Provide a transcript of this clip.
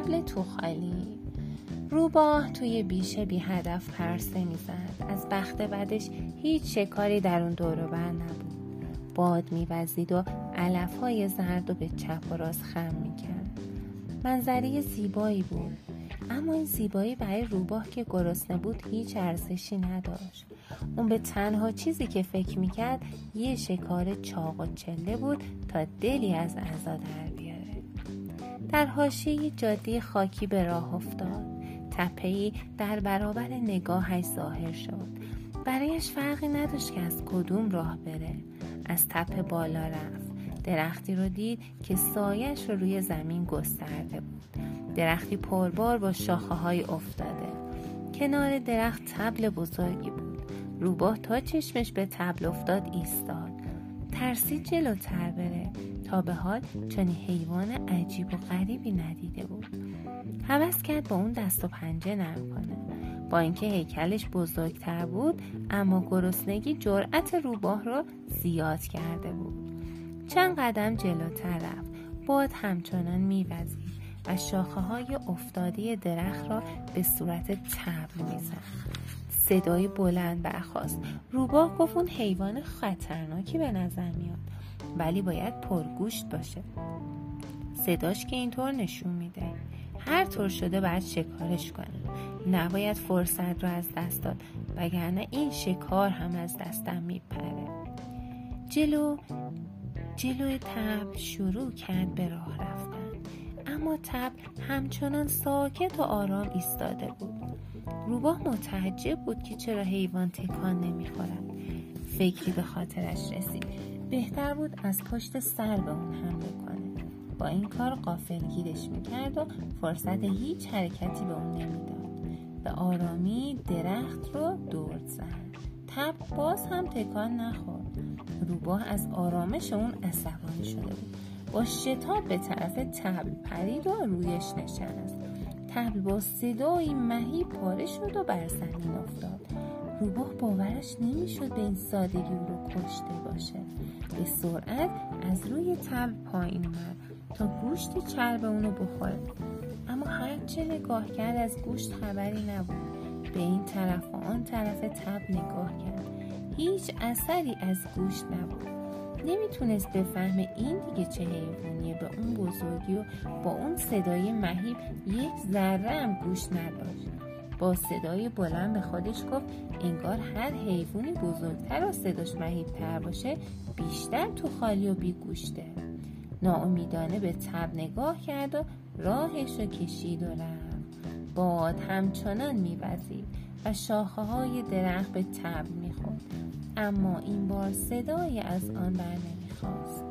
تبل تو خالی. روباه توی بیشه بی هدف پرسه می‌زد. از بخت بدش هیچ شکاری در اون دور بر نبود. باد میوزید و علف های زرد و به چپ و راست خم می‌کرد. منظری زیبایی بود. اما این زیبایی برای روباه که گرسنه بود هیچ ارزشی نداشت. اون به تنها چیزی که فکر می‌کرد یه شکار چاق و چله بود تا دلی از اعضا در بیاره در حاشیه جاده خاکی به راه افتاد. تپهای در برابر نگاهش ظاهر شد. برایش فرقی نداشت که از کدوم راه بره. از تپه بالا رفت. درختی رو دید که سایش رو روی زمین گسترده بود. درختی پربار با شاخه های افتاده. کنار درخت تبل بزرگی بود. روباه تا چشمش به تبل افتاد ایستاد. ترسید جلوتر بره. تا به حال چنین حیوان عجیب و غریبی ندیده بود. حوض کرد با اون دست و پنجه نرم کنه. با اینکه هیکلش بزرگتر بود اما گرسنگی جرأت روباه رو زیاد کرده بود. چند قدم جلوتر رفت. باد همچنان میوزید و شاخه های افتاده درخت را به صورت تبل می‌زد. صدای بلند برخواست روباه گفت اون حیوان خطرناکی به نظر میاد. ولی باید پرگوشت باشه. صداش که اینطور نشون میده. هر طور شده باید شکارش کنه. نباید فرصت رو از دست داد. وگرنه این شکار هم از دستم میپره. جلو جلوی تب شروع کرد به راه رفتن. اما تب همچنان ساکت و آرام ایستاده بود. روباه متعجب بود که چرا حیوان تکان نمی‌خورد. فکری به خاطرش رسید. بهتر بود از پشت سر به اون حمله کنه. با این کار قافلگیرش می‌کرد و فرصت هیچ حرکتی به اون نمی‌داد. به آرامی درخت رو دور زد. تب باز هم تکان نخورد. روباه از آرامش اون عصبانی شده بود. با شتاب به طرف تبل پرید و رویش نشست. تبل با صدایی مهی پاره شد و بر زمین افتاد. روباه باورش نمی‌شد به این سادگی او رو کشته باشه. به سرعت از روی تبل پایین اومد تا گوشت چرب اونو بخوره. اما هرچه نگاه کرد از گوشت خبری نبود. به این طرف و آن طرف تب نگاه کرد. هیچ اثری از گوشت نبود. نمی‌تونست بفهمه این دیگه چه حیوانیه. به اون بزرگی و با اون صدای مهیب یک ذره هم گوشت نداشت. با صدای بلند به خودش گفت انگار هر حیوانی بزرگتر و صداش مهیبتر باشه بیشتر تو خالی و بیگوشته ناامیدانه به تب نگاه کرد و راهش رو کشید و رفت. باد همچنان میوزید و شاخه های درخت به تب می‌خورد. اما این بار صدایی از آن بر نمی‌خواست